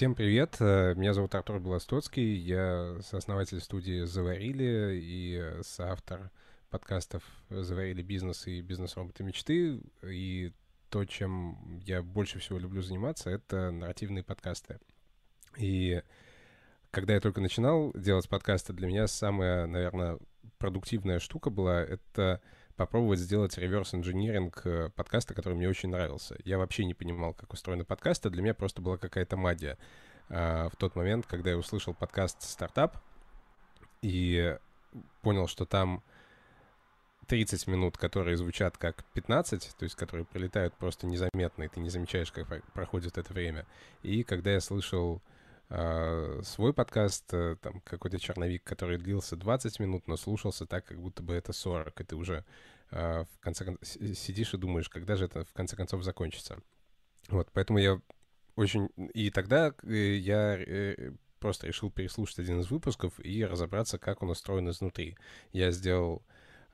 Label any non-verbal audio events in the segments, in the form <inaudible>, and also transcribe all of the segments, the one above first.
Всем привет, э, меня зовут Артур Белостоцкий, я сооснователь студии «Заварили» и соавтор подкастов «Заварили бизнес» и «Бизнес-роботы мечты». И то, чем я больше всего люблю заниматься, это нарративные подкасты. И когда я только начинал делать подкасты, для меня самая, наверное, продуктивная штука была — это попробовать сделать реверс-инжиниринг э, подкаста, который мне очень нравился. Я вообще не понимал, как устроены подкасты, для меня просто была какая-то магия. А, в тот момент, когда я услышал подкаст «Стартап» и понял, что там 30 минут, которые звучат как 15, то есть которые прилетают просто незаметно, и ты не замечаешь, как проходит это время. И когда я слышал э, свой подкаст, э, там какой-то черновик, который длился 20 минут, но слушался так, как будто бы это 40, и ты уже в конце концов сидишь и думаешь, когда же это в конце концов закончится. Вот, поэтому я очень... И тогда э, я э, просто решил переслушать один из выпусков и разобраться, как он устроен изнутри. Я сделал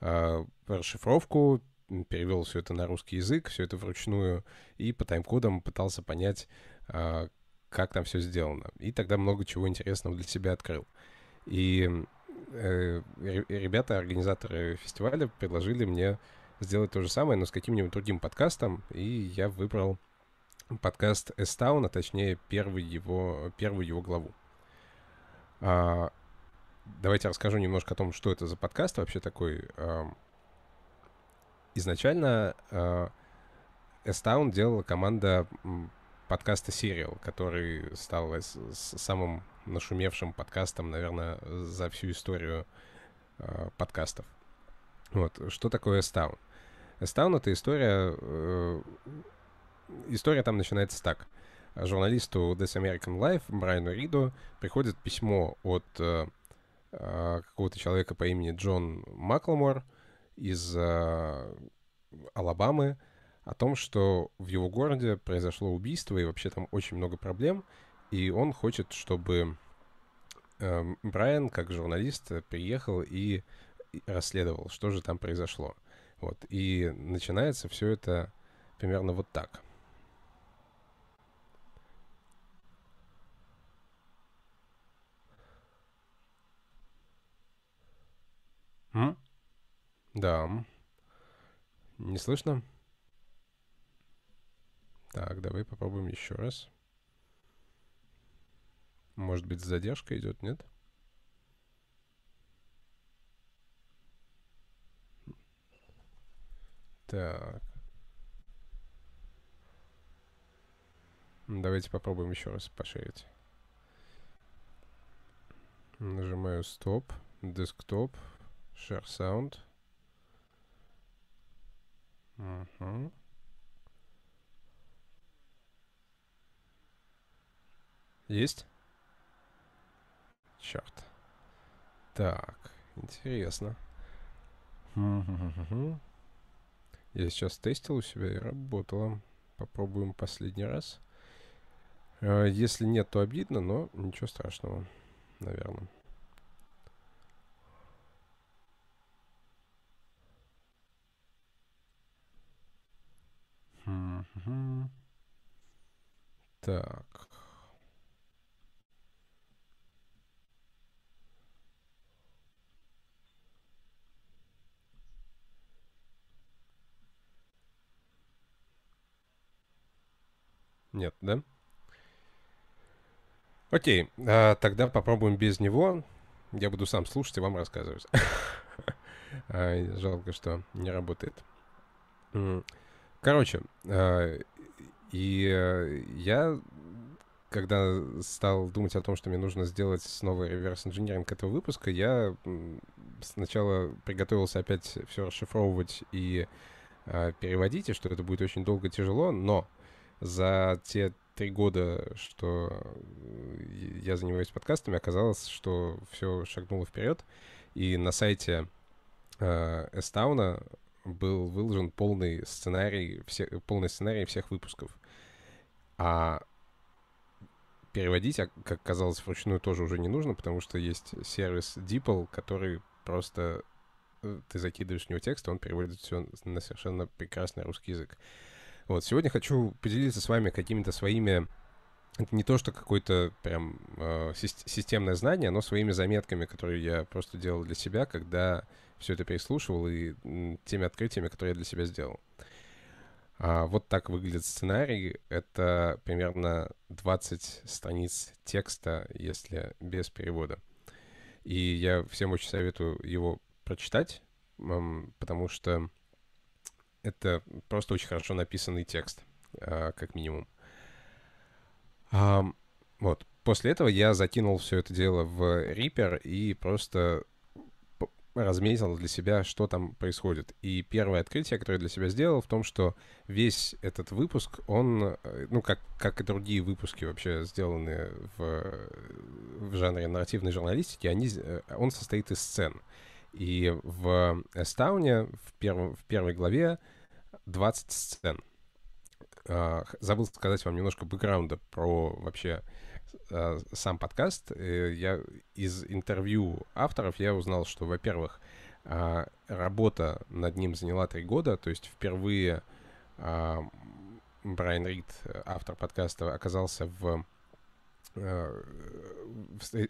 э, расшифровку, перевел все это на русский язык, все это вручную, и по тайм-кодам пытался понять, э, как там все сделано. И тогда много чего интересного для себя открыл. И э, ребята, организаторы фестиваля, предложили мне сделать то же самое, но с каким-нибудь другим подкастом, и я выбрал подкаст Эстаун, а точнее первый его, первую его главу. А, давайте расскажу немножко о том, что это за подкаст вообще такой. А, изначально а, Эстаун делала команда подкаста Serial, который стал самым нашумевшим подкастом, наверное, за всю историю э, подкастов. Вот, что такое? Эстаун — это история... Э, история там начинается так. Журналисту This American Life Брайану Риду приходит письмо от э, э, какого-то человека по имени Джон Маклмор из э, Алабамы, о том, что в его городе произошло убийство, и вообще там очень много проблем, и он хочет, чтобы э, Брайан, как журналист, приехал и расследовал, что же там произошло. Вот. И начинается все это примерно вот так. М? Да. Не слышно? Так, давай попробуем еще раз. Может быть, задержка идет, нет? Так. Давайте попробуем еще раз пошерить. Нажимаю стоп, десктоп, share sound. Угу. Есть? Черт. Так, интересно. Я сейчас тестил у себя и работало. Попробуем последний раз. А, если нет, то обидно, но ничего страшного, наверное. Так. Нет, да? Окей, а, тогда попробуем без него. Я буду сам слушать и вам рассказывать. <laughs> А, жалко, что не работает. Короче, а, и э, я, когда стал думать о том, что мне нужно сделать снова реверс-инжиниринг этого выпуска, я сначала приготовился опять все расшифровывать и переводить, и что это будет очень долго тяжело, но за те три года, что э, я занимаюсь подкастами, оказалось, что все шагнуло вперед. И на сайте э, Эстауна был выложен полный сценарий, все, полный сценарий всех выпусков. А переводить, а, как казалось, вручную тоже уже не нужно, потому что есть сервис DeepL, который просто э, ты закидываешь в него текст, и он переводит все на совершенно прекрасный русский язык. Вот, сегодня хочу поделиться с вами какими-то своими это не то, что какое-то прям э, системное знание, но своими заметками, которые я просто делал для себя, когда все это переслушивал, и теми открытиями, которые я для себя сделал. А, вот так выглядит сценарий. Это примерно 20 страниц текста, если без перевода. И я всем очень советую его прочитать, потому что это просто очень хорошо написанный текст, а, как минимум. Вот. После этого я закинул все это дело в Reaper и просто разметил для себя, что там происходит. И первое открытие, которое я для себя сделал, в том, что весь этот выпуск, он, э, ну, как, как и другие выпуски вообще сделанные в, в жанре нарративной журналистики, они, э, он состоит из сцен. И в Эстауне в, первом, в первой главе 20 сцен. А, забыл сказать вам немножко бэкграунда про вообще Э, сам подкаст, э, я из интервью авторов я узнал, что, во-первых, э, работа над ним заняла три года, то есть впервые Брайан Рид, автор подкаста, оказался в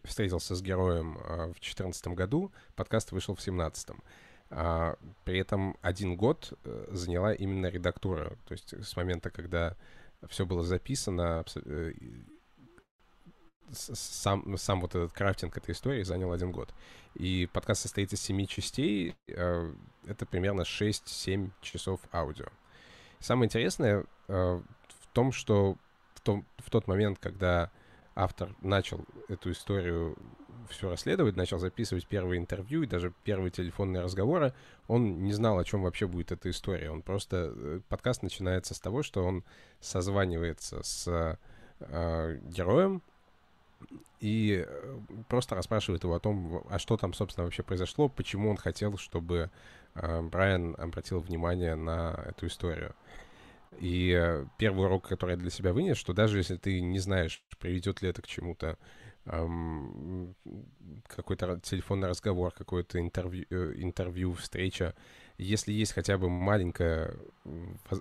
встретился с героем в 2014 году, подкаст вышел в 2017. А, при этом один год заняла именно редактура, то есть с момента, когда все было записано, сам, сам вот этот крафтинг этой истории занял один год. И подкаст состоит из семи частей. Э, это примерно 6-7 часов аудио. Самое интересное э, в том, что в, том, в тот момент, когда автор начал эту историю все расследовать, начал записывать первые интервью и даже первые телефонные разговоры, он не знал, о чем вообще будет эта история. Он просто... Э, подкаст начинается с того, что он созванивается с э, героем, и э, просто расспрашивает его о том, а что там, собственно, вообще произошло, почему он хотел, чтобы э, Брайан обратил внимание на эту историю. И э, первый урок, который я для себя вынес, что даже если ты не знаешь, приведет ли это к чему-то, эм, какой-то телефонный разговор, какое-то интервью, э, интервью, встреча, если есть хотя бы маленькая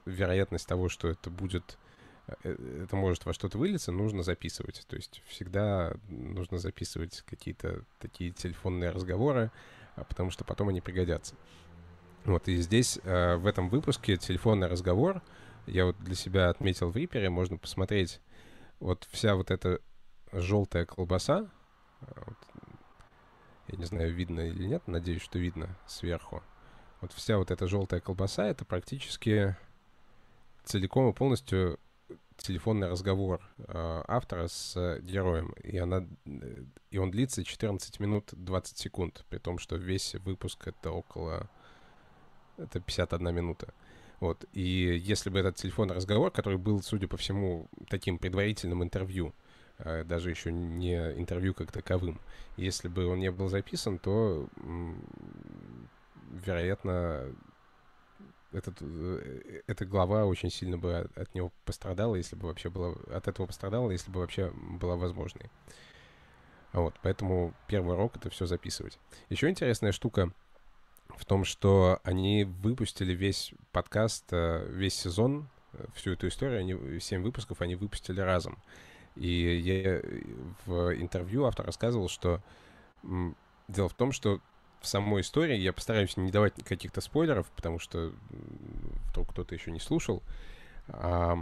вероятность того, что это будет Э, это может во что-то вылиться, нужно записывать. То есть всегда нужно записывать какие-то такие телефонные разговоры, а, потому что потом они пригодятся. Вот, и здесь, э, в этом выпуске, телефонный разговор, я вот для себя отметил в Рипере, можно посмотреть, вот вся вот эта желтая колбаса, э, вот, я не знаю, видно или нет, надеюсь, что видно сверху. Вот вся вот эта желтая колбаса, это практически целиком и полностью телефонный разговор э, автора с э, героем, и, она, э, и он длится 14 минут 20 секунд, при том, что весь выпуск это около... Это 51 минута. Вот. И если бы этот телефонный разговор, который был, судя по всему, таким предварительным интервью, э, даже еще не интервью как таковым, если бы он не был записан, то, вероятно, этот, э, эта глава очень сильно бы от, от него пострадала, если бы вообще было от этого пострадала, если бы вообще была возможной. Вот, поэтому первый урок — это все записывать. Еще интересная штука в том, что они выпустили весь подкаст, э, весь сезон, э, всю эту историю, они, 7 выпусков они выпустили разом. И я в интервью автор рассказывал, что дело в том, что в самой истории. Я постараюсь не давать каких-то спойлеров, потому что вдруг кто-то еще не слушал. А,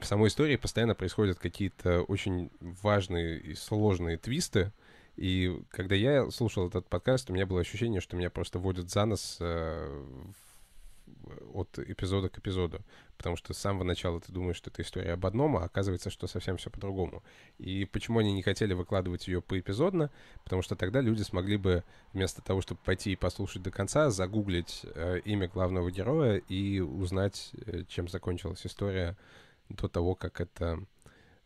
в самой истории постоянно происходят какие-то очень важные и сложные твисты. И когда я слушал этот подкаст, у меня было ощущение, что меня просто водят за нос э, от эпизода к эпизоду. Потому что с самого начала ты думаешь, что это история об одном, а оказывается, что совсем все по-другому. И почему они не хотели выкладывать ее поэпизодно? Потому что тогда люди смогли бы, вместо того, чтобы пойти и послушать до конца, загуглить э, имя главного героя и узнать, э, чем закончилась история до того, как это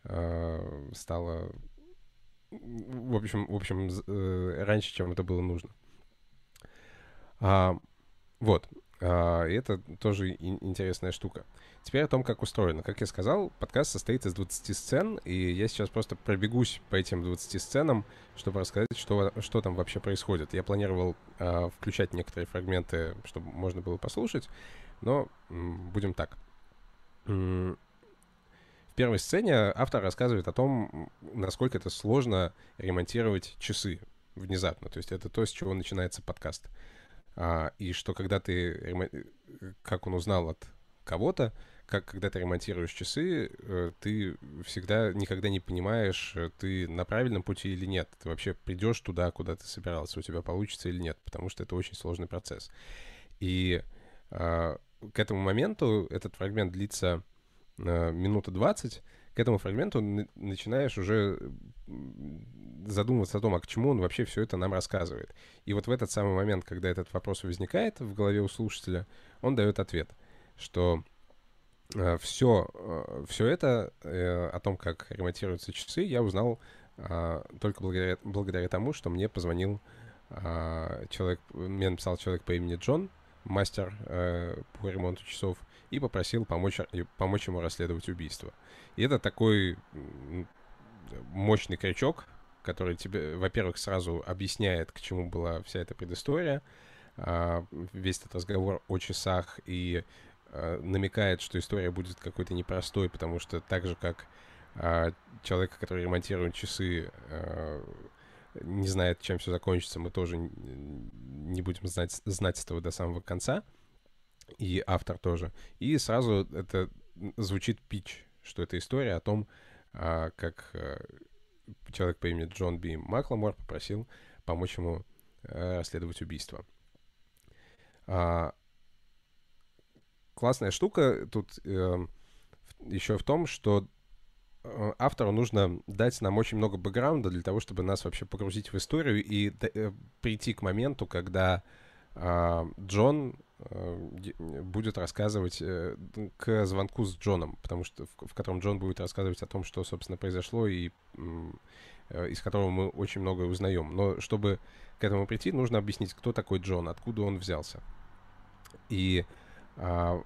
э, стало... В общем, в общем, э, раньше, чем это было нужно. А, вот. А, это тоже интересная штука. Теперь о том, как устроено. Как я сказал, подкаст состоит из 20 сцен, и я сейчас просто пробегусь по этим 20 сценам, чтобы рассказать, что, что там вообще происходит. Я планировал э, включать некоторые фрагменты, чтобы можно было послушать, но м, будем так. Первой сцене автор рассказывает о том, насколько это сложно ремонтировать часы внезапно. То есть это то, с чего начинается подкаст. А, и что когда ты, как он узнал от кого-то, как когда ты ремонтируешь часы, э, ты всегда никогда не понимаешь, э, ты на правильном пути или нет. Ты вообще придешь туда, куда ты собирался, у тебя получится или нет, потому что это очень сложный процесс. И а, к этому моменту этот фрагмент длится а, минута 20, к этому фрагменту начинаешь уже задумываться о том, а к чему он вообще все это нам рассказывает. И вот в этот самый момент, когда этот вопрос возникает в голове у слушателя, он дает ответ, что все, э, все э, это э, о том, как ремонтируются часы, я узнал только благодаря, благодаря тому, что мне позвонил человек, мне написал человек по имени Джон, мастер по ремонту часов, и попросил помочь, помочь ему расследовать убийство. И это такой мощный крючок, который тебе, во-первых, сразу объясняет, к чему была вся эта предыстория, а, весь этот разговор о часах и а, намекает, что история будет какой-то непростой, потому что так же, как а, человек, который ремонтирует часы, не знает, чем все закончится, мы тоже не будем знать, знать этого до самого конца и автор тоже. И сразу это звучит пич, что это история о том, а, как а, человек по имени Джон Би Макламор попросил помочь ему а, расследовать убийство. А, классная штука тут э, еще в том, что э, автору нужно дать нам очень много бэкграунда для того, чтобы нас вообще погрузить в историю и э, прийти к моменту, когда э, Джон Э, будет рассказывать э, к звонку с Джоном, потому что в, в котором Джон будет рассказывать о том, что, собственно, произошло и э, из которого мы очень многое узнаем. Но чтобы к этому прийти, нужно объяснить, кто такой Джон, откуда он взялся. И а,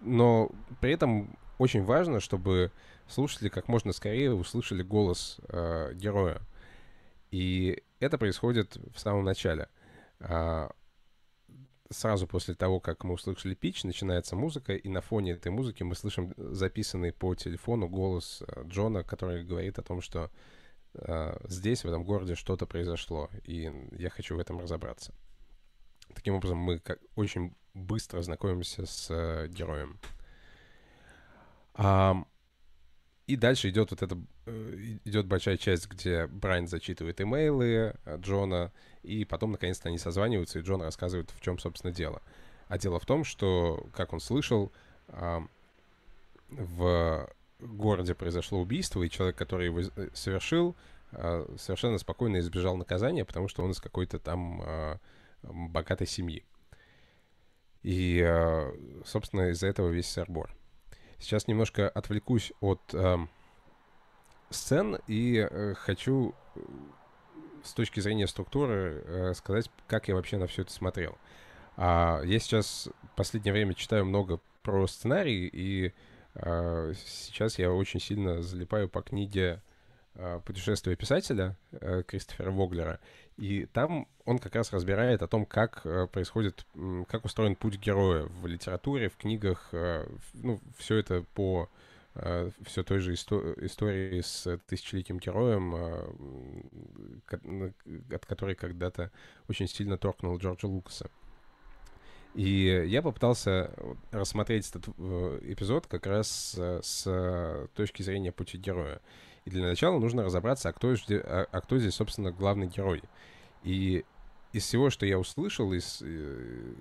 но при этом очень важно, чтобы слушатели как можно скорее услышали голос э, героя. И это происходит в самом начале. А, сразу после того, как мы услышали пич, начинается музыка, и на фоне этой музыки мы слышим записанный по телефону голос э, Джона, который говорит о том, что э, здесь, в этом городе, что-то произошло, и я хочу в этом разобраться. Таким образом, мы как, очень быстро знакомимся с э, героем. А, и дальше идет вот эта э, идет большая часть, где Брайан зачитывает имейлы э, Джона, и потом, наконец-то, они созваниваются, и Джон рассказывает, в чем, собственно, дело. А дело в том, что, как он слышал, в городе произошло убийство, и человек, который его э, совершил, совершенно спокойно избежал наказания, потому что он из какой-то там богатой семьи. И, собственно, из-за этого весь сэрбор. Сейчас немножко отвлекусь от э, сцен и э, хочу э, с точки зрения структуры э, сказать, как я вообще на все это смотрел. А, я сейчас в последнее время читаю много про сценарий, и э, сейчас я очень сильно залипаю по книге э, «Путешествие писателя» Кристофера Воглера. И там он как раз разбирает о том, как э, происходит, как устроен путь героя в литературе, в книгах. Э, ну, все это по э, все той же исто- истории с тысячелетним героем, от которой когда-то очень сильно торкнул Джорджа Лукаса. И я попытался рассмотреть этот эпизод как раз с точки зрения пути героя. И для начала нужно разобраться, а кто, а, а кто здесь, собственно, главный герой. И из всего, что я услышал, из, э,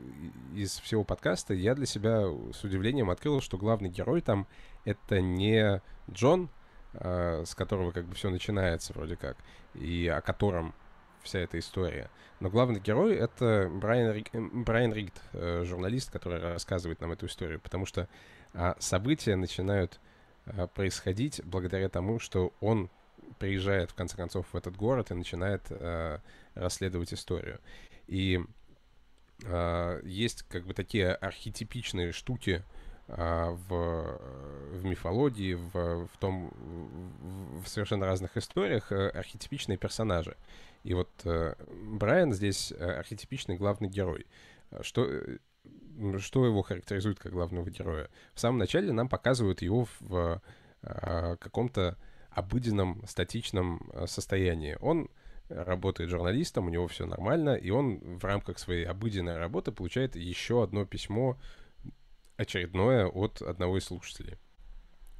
из всего подкаста, я для себя с удивлением открыл, что главный герой там это не Джон, э, с которого как бы все начинается вроде как, и о котором вся эта история. Но главный герой — это Брайан, Брайан Ригд, э, журналист, который рассказывает нам эту историю, потому что э, события начинают э, происходить благодаря тому, что он приезжает, в конце концов, в этот город и начинает э, расследовать историю. И э, есть как бы такие архетипичные штуки э, в, в мифологии, в, в том, в, в совершенно разных историях э, архетипичные персонажи. И вот э, Брайан здесь э, архетипичный главный герой. Что, что его характеризует как главного героя? В самом начале нам показывают его в э, каком-то обыденном, статичном э, состоянии. Он работает журналистом, у него все нормально, и он в рамках своей обыденной работы получает еще одно письмо очередное от одного из слушателей.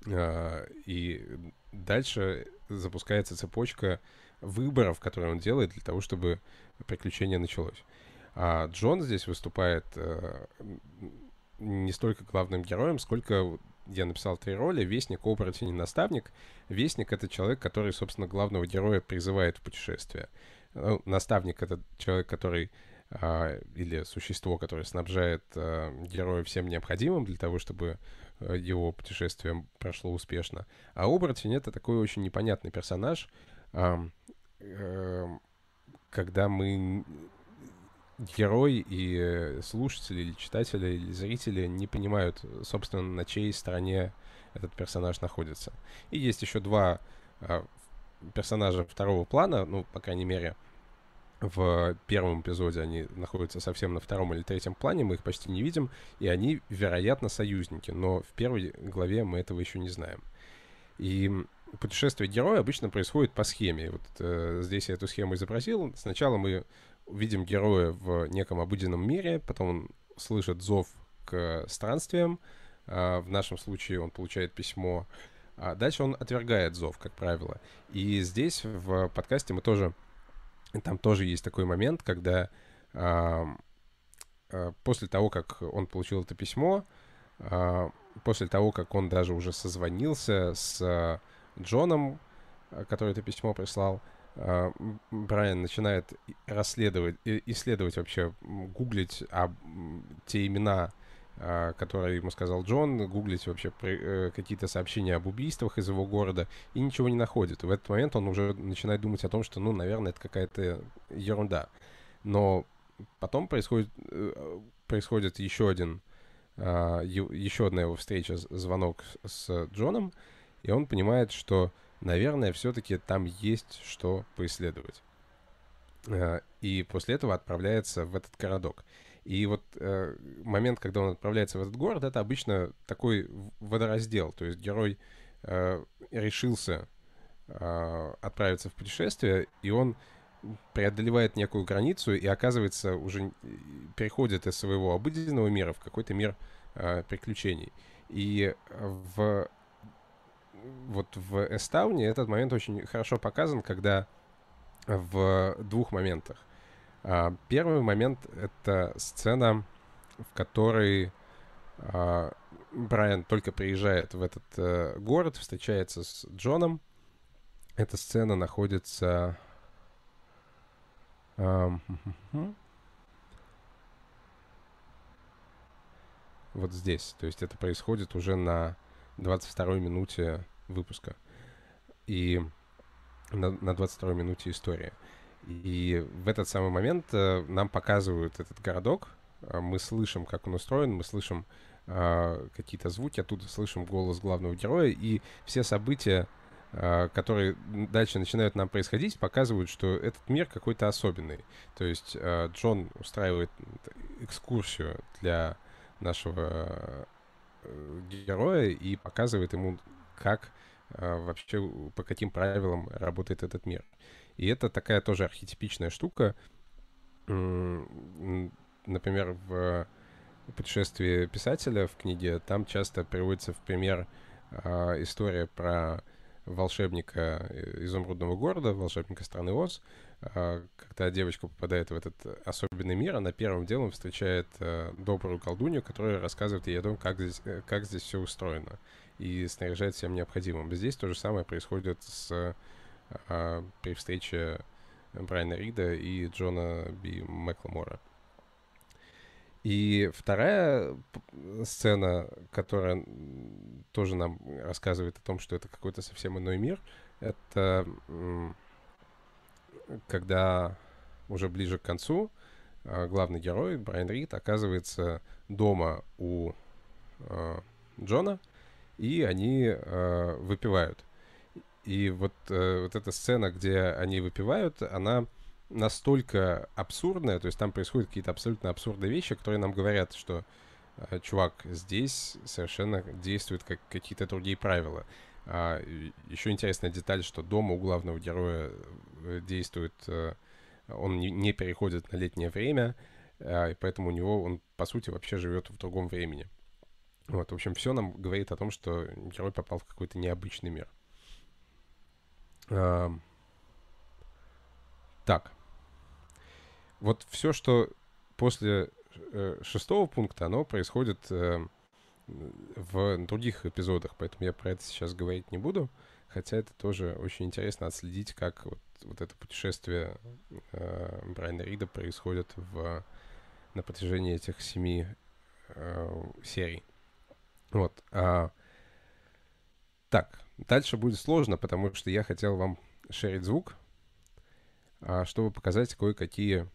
А, и дальше запускается цепочка выборов, которые он делает для того, чтобы приключение началось. А Джон здесь выступает э, не столько главным героем, сколько я написал три роли. Вестник, оборотень и наставник. Вестник — это человек, который, собственно, главного героя призывает в путешествие. Ну, наставник — это человек, который а, или существо, которое снабжает а, героя всем необходимым для того, чтобы а, его путешествие прошло успешно. А оборотень — это такой очень непонятный персонаж, а, когда мы герой и слушатели, или читатели, или зрители не понимают, собственно, на чьей стороне этот персонаж находится. И есть еще два э, персонажа второго плана, ну, по крайней мере, в первом эпизоде они находятся совсем на втором или третьем плане, мы их почти не видим, и они, вероятно, союзники, но в первой главе мы этого еще не знаем. И путешествие героя обычно происходит по схеме. Вот э, здесь я эту схему изобразил. Сначала мы видим героя в неком обыденном мире, потом он слышит зов к странствиям, а, в нашем случае он получает письмо, а дальше он отвергает зов, как правило. И здесь в подкасте мы тоже, там тоже есть такой момент, когда а, а, после того, как он получил это письмо, после того, как он даже уже созвонился с Джоном, который это письмо прислал, Брайан начинает расследовать, исследовать вообще, гуглить об те имена, а, которые ему сказал Джон, гуглить вообще э, какие-то сообщения об убийствах из его города, и ничего не находит. в этот момент он уже начинает думать о том, что, ну, наверное, это какая-то ерунда. Но потом происходит, э, происходит еще один, а, еще одна его встреча, звонок с Джоном, и он понимает, что наверное, все-таки там есть что поисследовать. Э, и после этого отправляется в этот городок. И вот э, момент, когда он отправляется в этот город, это обычно такой водораздел. То есть герой э, решился э, отправиться в путешествие, и он преодолевает некую границу и оказывается уже переходит из своего обыденного мира в какой-то мир э, приключений. И в вот в Эстауне этот момент очень хорошо показан, когда в двух моментах. А, первый момент — это сцена, в которой а, Брайан только приезжает в этот э, город, встречается с Джоном. Эта сцена находится... <laughs> вот здесь. То есть это происходит уже на 22 минуте выпуска. И на, на 22 минуте история. И в этот самый момент э, нам показывают этот городок, э, мы слышим, как он устроен, мы слышим э, какие-то звуки, оттуда слышим голос главного героя, и все события, э, которые дальше начинают нам происходить, показывают, что этот мир какой-то особенный. То есть э, Джон устраивает экскурсию для нашего героя и показывает ему, как а, вообще по каким правилам работает этот мир. И это такая тоже архетипичная штука. Например, в путешествии писателя в книге там часто приводится в пример а, история про волшебника изумрудного города, волшебника страны Оз, когда девочка попадает в этот особенный мир, она первым делом встречает добрую колдунью, которая рассказывает ей о том, как здесь, э, как здесь все устроено и снаряжает всем необходимым. Здесь то же самое происходит с, а, при встрече Брайана Рида и Джона Би Мэкламора. И вторая сцена, которая тоже нам рассказывает о том, что это какой-то совсем иной мир, это когда уже ближе к концу а, главный герой Брайан Рид оказывается дома у а, Джона, и они э, выпивают. И вот, э, вот эта сцена, где они выпивают, она настолько абсурдная, то есть там происходят какие-то абсолютно абсурдные вещи, которые нам говорят, что чувак, здесь совершенно действуют как какие-то другие правила. А, еще интересная деталь, что дома у главного героя э, действует, э, он не, переходит на летнее время, э, и поэтому у него он, по сути, вообще живет в другом времени. Вот, в общем, все нам говорит о том, что герой попал в какой-то необычный мир. А, так. Вот все, что после э, шестого пункта, оно происходит в других эпизодах, поэтому я про это сейчас говорить не буду. Хотя это тоже очень интересно отследить, как вот, вот это путешествие э, Брайана Рида происходит в, на протяжении этих семи э, серий. Вот. А, так, дальше будет сложно, потому что я хотел вам шерить звук, а, чтобы показать кое-какие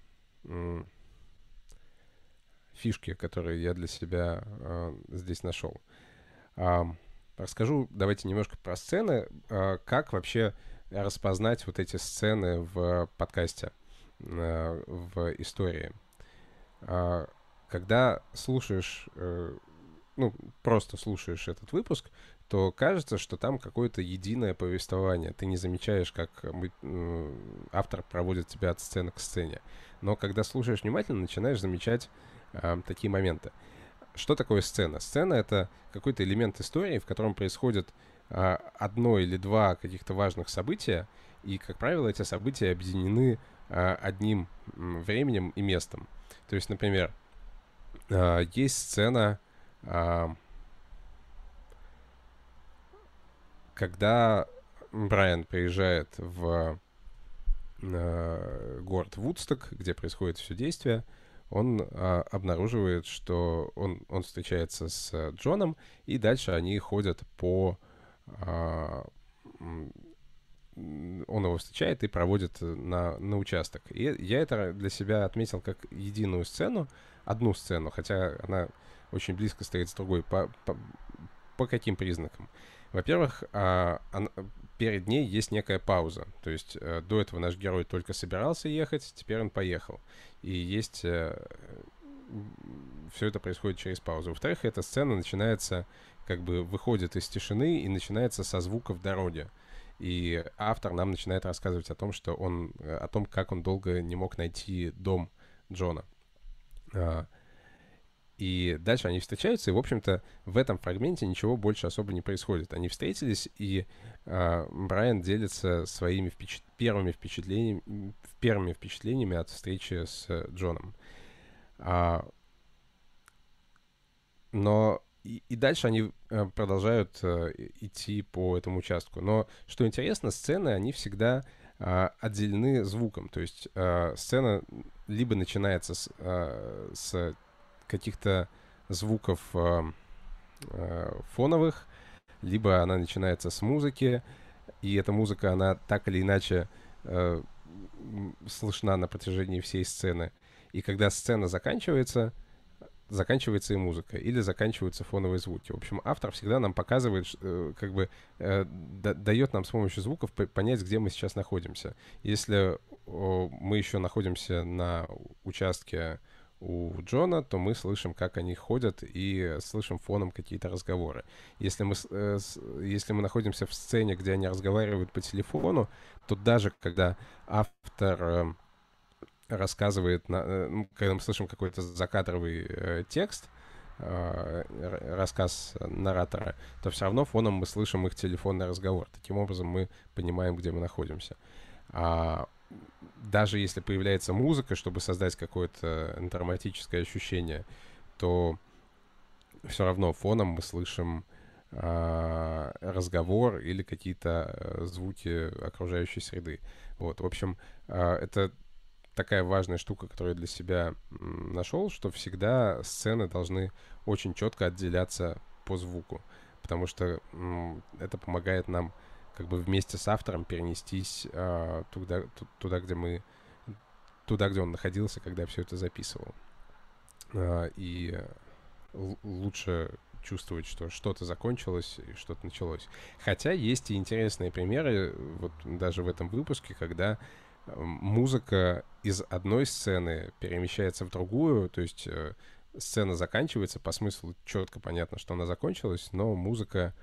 фишки, которые я для себя э, здесь нашел. Э, расскажу, давайте немножко про сцены. Э, как вообще распознать вот эти сцены в подкасте, э, в истории? Э, когда слушаешь, э, ну, просто слушаешь этот выпуск, то кажется, что там какое-то единое повествование. Ты не замечаешь, как автор проводит тебя от сцены к сцене. Но когда слушаешь внимательно, начинаешь замечать э, такие моменты. Что такое сцена? Сцена — это какой-то элемент истории, в котором происходит э, одно или два каких-то важных события, и, как правило, эти события объединены э, одним временем и местом. То есть, например, э, есть сцена, э, когда Брайан приезжает в город Вудсток, где происходит все действие, он а, обнаруживает, что он, он встречается с Джоном, и дальше они ходят по... А, он его встречает и проводит на, на участок. И я это для себя отметил как единую сцену, одну сцену, хотя она очень близко стоит с другой. По, по, по каким признакам? Во-первых, а, она, перед ней есть некая пауза. То есть э, до этого наш герой только собирался ехать, теперь он поехал. И есть... Э, все это происходит через паузу. Во-вторых, эта сцена начинается, как бы выходит из тишины и начинается со звуков дороги. И автор нам начинает рассказывать о том, что он, э, о том, как он долго не мог найти дом Джона. А, и дальше они встречаются, и, в общем-то, в этом фрагменте ничего больше особо не происходит. Они встретились, и э, Брайан делится своими впечат... первыми, впечатлениями, первыми впечатлениями от встречи с Джоном. А, но и, и дальше они э, продолжают э, идти по этому участку. Но что интересно, сцены, они всегда э, отделены звуком. То есть э, сцена либо начинается с, э, с каких-то звуков э, э, фоновых, либо она начинается с музыки, и эта музыка, она так или иначе э, слышна на протяжении всей сцены. И когда сцена заканчивается, заканчивается и музыка, или заканчиваются фоновые звуки. В общем, автор всегда нам показывает, э, как бы дает нам с помощью звуков понять, где мы сейчас находимся. Если мы еще находимся на участке у Джона, то мы слышим, как они ходят и слышим фоном какие-то разговоры. Если мы, э, если мы находимся в сцене, где они разговаривают по телефону, то даже когда автор э, рассказывает, э, когда мы слышим какой-то закадровый текст, рассказ наратора, то все равно фоном мы слышим их телефонный разговор. Таким образом мы понимаем, где мы находимся. А даже если появляется музыка, чтобы создать какое-то драматическое ощущение, то все равно фоном мы слышим э, разговор или какие-то э, звуки окружающей среды. Вот, в общем, э, это такая важная штука, которую я для себя нашел, что всегда сцены должны очень четко отделяться по звуку, потому что это помогает нам как бы вместе с автором перенестись э, туда, туда, где мы, туда, где он находился, когда все это записывал. Э, и лучше чувствовать, что что-то закончилось и что-то началось. Хотя есть и интересные примеры, вот даже в этом выпуске, когда музыка из одной сцены перемещается в другую, то есть э, сцена заканчивается, по смыслу четко понятно, что она закончилась, но музыка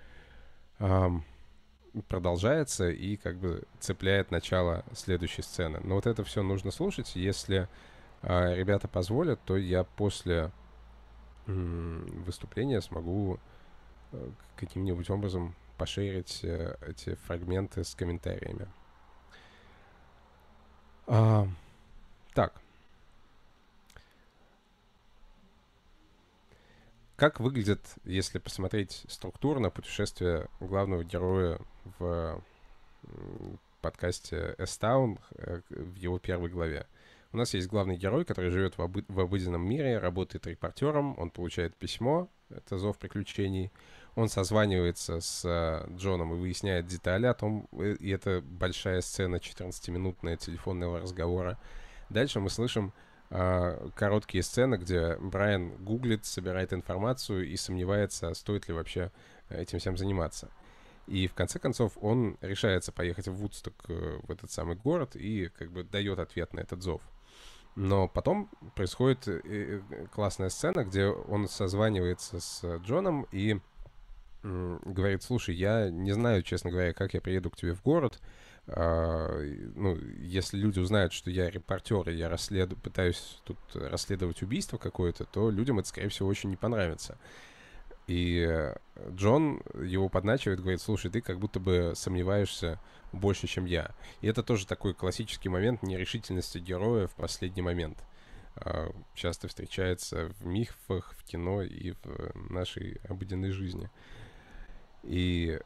э, продолжается и как бы цепляет начало следующей сцены. Но вот это все нужно слушать. Если э, ребята позволят, то я после э, выступления смогу э, каким-нибудь образом пошерить э, эти фрагменты с комментариями. А, так. Как выглядит, если посмотреть структурно, путешествие главного героя в подкасте S-Town э, в его первой главе? У нас есть главный герой, который живет в, обы- в обыденном мире, работает репортером, он получает письмо, это зов приключений, он созванивается с э, Джоном и выясняет детали о том, э, и это большая сцена 14-минутная телефонного разговора. Дальше мы слышим короткие сцены, где Брайан гуглит, собирает информацию и сомневается, стоит ли вообще этим всем заниматься. И в конце концов он решается поехать в Вудсток, э, в этот самый город, и как бы дает ответ на этот зов. Но потом происходит классная сцена, где он созванивается с Джоном и говорит, слушай, я не знаю, честно говоря, как я приеду к тебе в город. А, ну, если люди узнают, что я репортер, и я расследу, пытаюсь тут расследовать убийство какое-то, то людям это, скорее всего, очень не понравится. И Джон его подначивает, говорит, слушай, ты как будто бы сомневаешься больше, чем я. И это тоже такой классический момент нерешительности героя в последний момент. А, часто встречается в мифах, в кино и в нашей обыденной жизни. И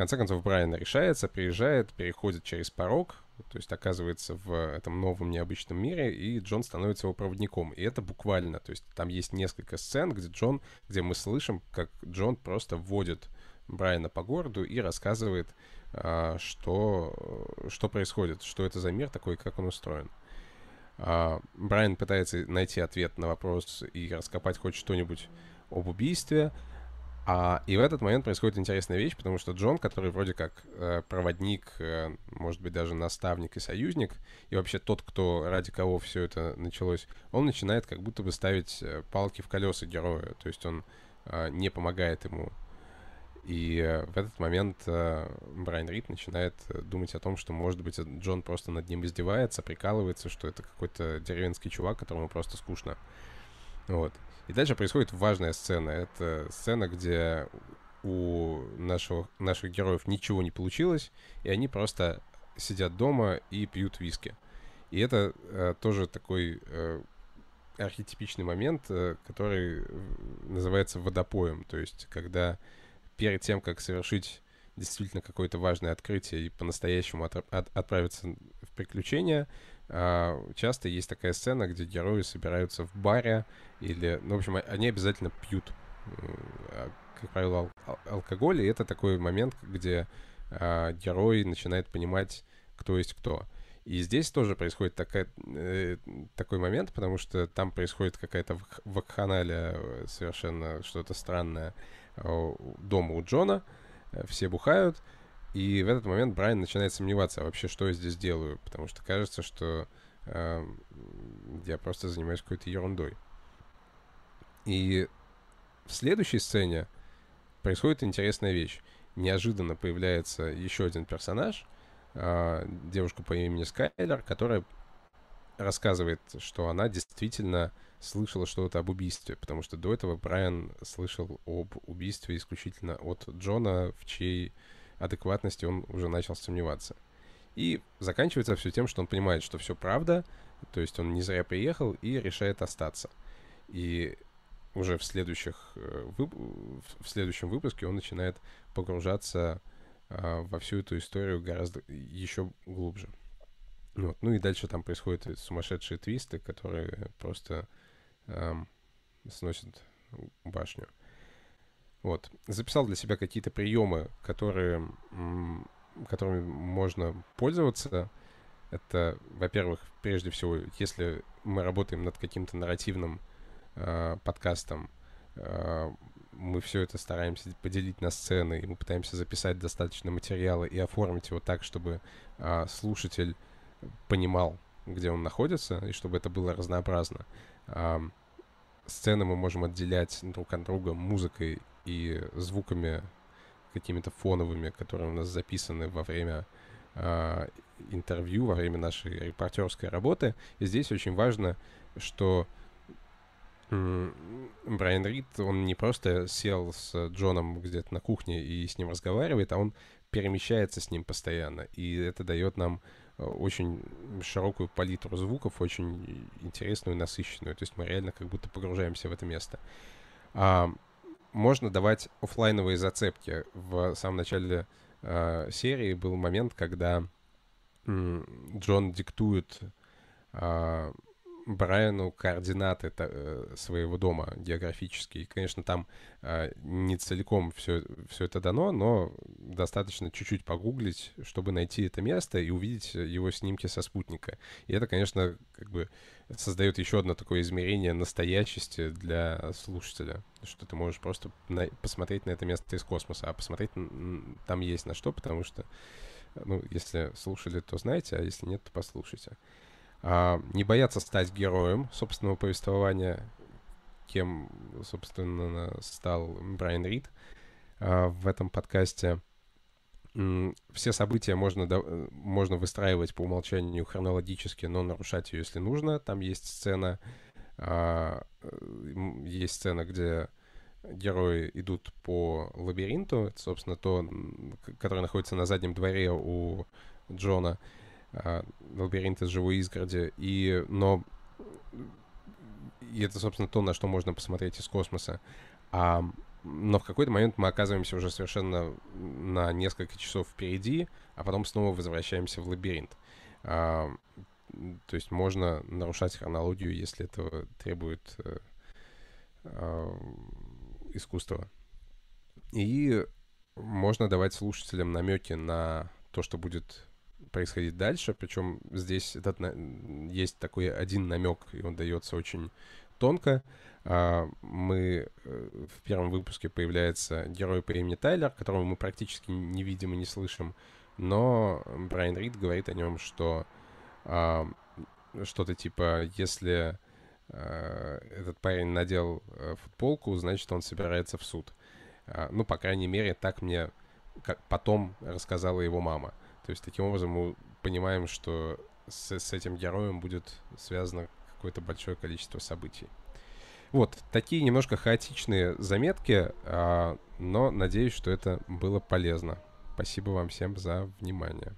конце концов Брайан решается, приезжает, переходит через порог, то есть оказывается в этом новом необычном мире, и Джон становится его проводником. И это буквально, то есть там есть несколько сцен, где Джон, где мы слышим, как Джон просто вводит Брайана по городу и рассказывает, а, что, что происходит, что это за мир такой, как он устроен. А, Брайан пытается найти ответ на вопрос и раскопать хоть что-нибудь об убийстве, а, и в этот момент происходит интересная вещь, потому что Джон, который вроде как э, проводник, э, может быть, даже наставник и союзник, и вообще тот, кто ради кого все это началось, он начинает как будто бы ставить э, палки в колеса героя, то есть он э, не помогает ему. И э, в этот момент э, Брайан Рид начинает э, думать о том, что, может быть, Джон просто над ним издевается, прикалывается, что это какой-то деревенский чувак, которому просто скучно. Вот. И дальше происходит важная сцена. Это сцена, где у нашего, наших героев ничего не получилось, и они просто сидят дома и пьют виски. И это э, тоже такой э, архетипичный момент, э, который называется водопоем. То есть, когда перед тем, как совершить действительно какое-то важное открытие и по-настоящему от, от, отправиться в приключения, часто есть такая сцена, где герои собираются в баре или, ну, в общем, они обязательно пьют, а, как правило, ал- алкоголь, и это такой момент, где а, герой начинает понимать, кто есть кто. И здесь тоже происходит такая, э, такой момент, потому что там происходит какая-то вакханалия, э, совершенно что-то странное э, дома у Джона, э, все бухают, и в этот момент Брайан начинает сомневаться, а вообще, что я здесь делаю, потому что кажется, что э, я просто занимаюсь какой-то ерундой. И в следующей сцене происходит интересная вещь. Неожиданно появляется еще один персонаж, э, девушка по имени Скайлер, которая рассказывает, что она действительно слышала что-то об убийстве, потому что до этого Брайан слышал об убийстве исключительно от Джона, в чьей адекватности он уже начал сомневаться. И заканчивается все тем, что он понимает, что все правда, то есть он не зря приехал и решает остаться. И уже в, следующих, э, в следующем выпуске он начинает погружаться а, во всю эту историю гораздо еще глубже. Вот. Ну и дальше там происходят сумасшедшие твисты, которые просто эм, сносят башню. Вот. Записал для себя какие-то приемы, которые, которыми можно пользоваться. Это, во-первых, прежде всего, если мы работаем над каким-то нарративным э, подкастом, э, мы все это стараемся поделить на сцены, и мы пытаемся записать достаточно материала и оформить его так, чтобы э, слушатель понимал, где он находится, и чтобы это было разнообразно. А, сцены мы можем отделять друг от друга музыкой и звуками какими-то фоновыми, которые у нас записаны во время э, интервью, во время нашей репортерской работы. И здесь очень важно, что э, Брайан Рид, он не просто сел с Джоном где-то на кухне и с ним разговаривает, а он перемещается с ним постоянно. И это дает нам э, очень широкую палитру звуков, очень интересную, насыщенную. То есть мы реально как будто погружаемся в это место. А, можно давать офлайновые зацепки. В самом начале э, серии был момент, когда э, Джон диктует э, Брайану координаты э, своего дома географические. конечно, там э, не целиком все, все это дано, но достаточно чуть-чуть погуглить, чтобы найти это место и увидеть его снимки со спутника. И это, конечно, как бы создает еще одно такое измерение настоящести для слушателя, что ты можешь просто на, посмотреть на это место из космоса, а посмотреть там есть на что, потому что, ну, если слушали, то знаете, а если нет, то послушайте. А, не бояться стать героем собственного повествования, кем, собственно, стал Брайан Рид а, в этом подкасте. Все события можно, можно выстраивать по умолчанию хронологически, но нарушать ее, если нужно. Там есть сцена, а, есть сцена, где герои идут по лабиринту. Собственно, то, которое находится на заднем дворе у Джона. Лабиринт из живой изгороди. И, но и это, собственно, то, на что можно посмотреть из космоса. А, но в какой-то момент мы оказываемся уже совершенно на несколько часов впереди, а потом снова возвращаемся в лабиринт. А, то есть можно нарушать хронологию, если это требует а, а, искусства. И можно давать слушателям намеки на то, что будет происходить дальше. Причем здесь этот, есть такой один намек, и он дается очень тонко. А, мы э, в первом выпуске появляется герой по имени Тайлер, которого мы практически не видим и не слышим. Но Брайан Рид говорит о нем, что а, что-то типа, если а, этот парень надел э, футболку, значит, он собирается в суд. Ну, по крайней мере, так мне потом рассказала его мама. То есть таким образом мы понимаем, что с, с этим героем будет связано какое-то большое количество событий. Вот, такие немножко хаотичные заметки, а, но надеюсь, что это было полезно. Спасибо вам всем за внимание.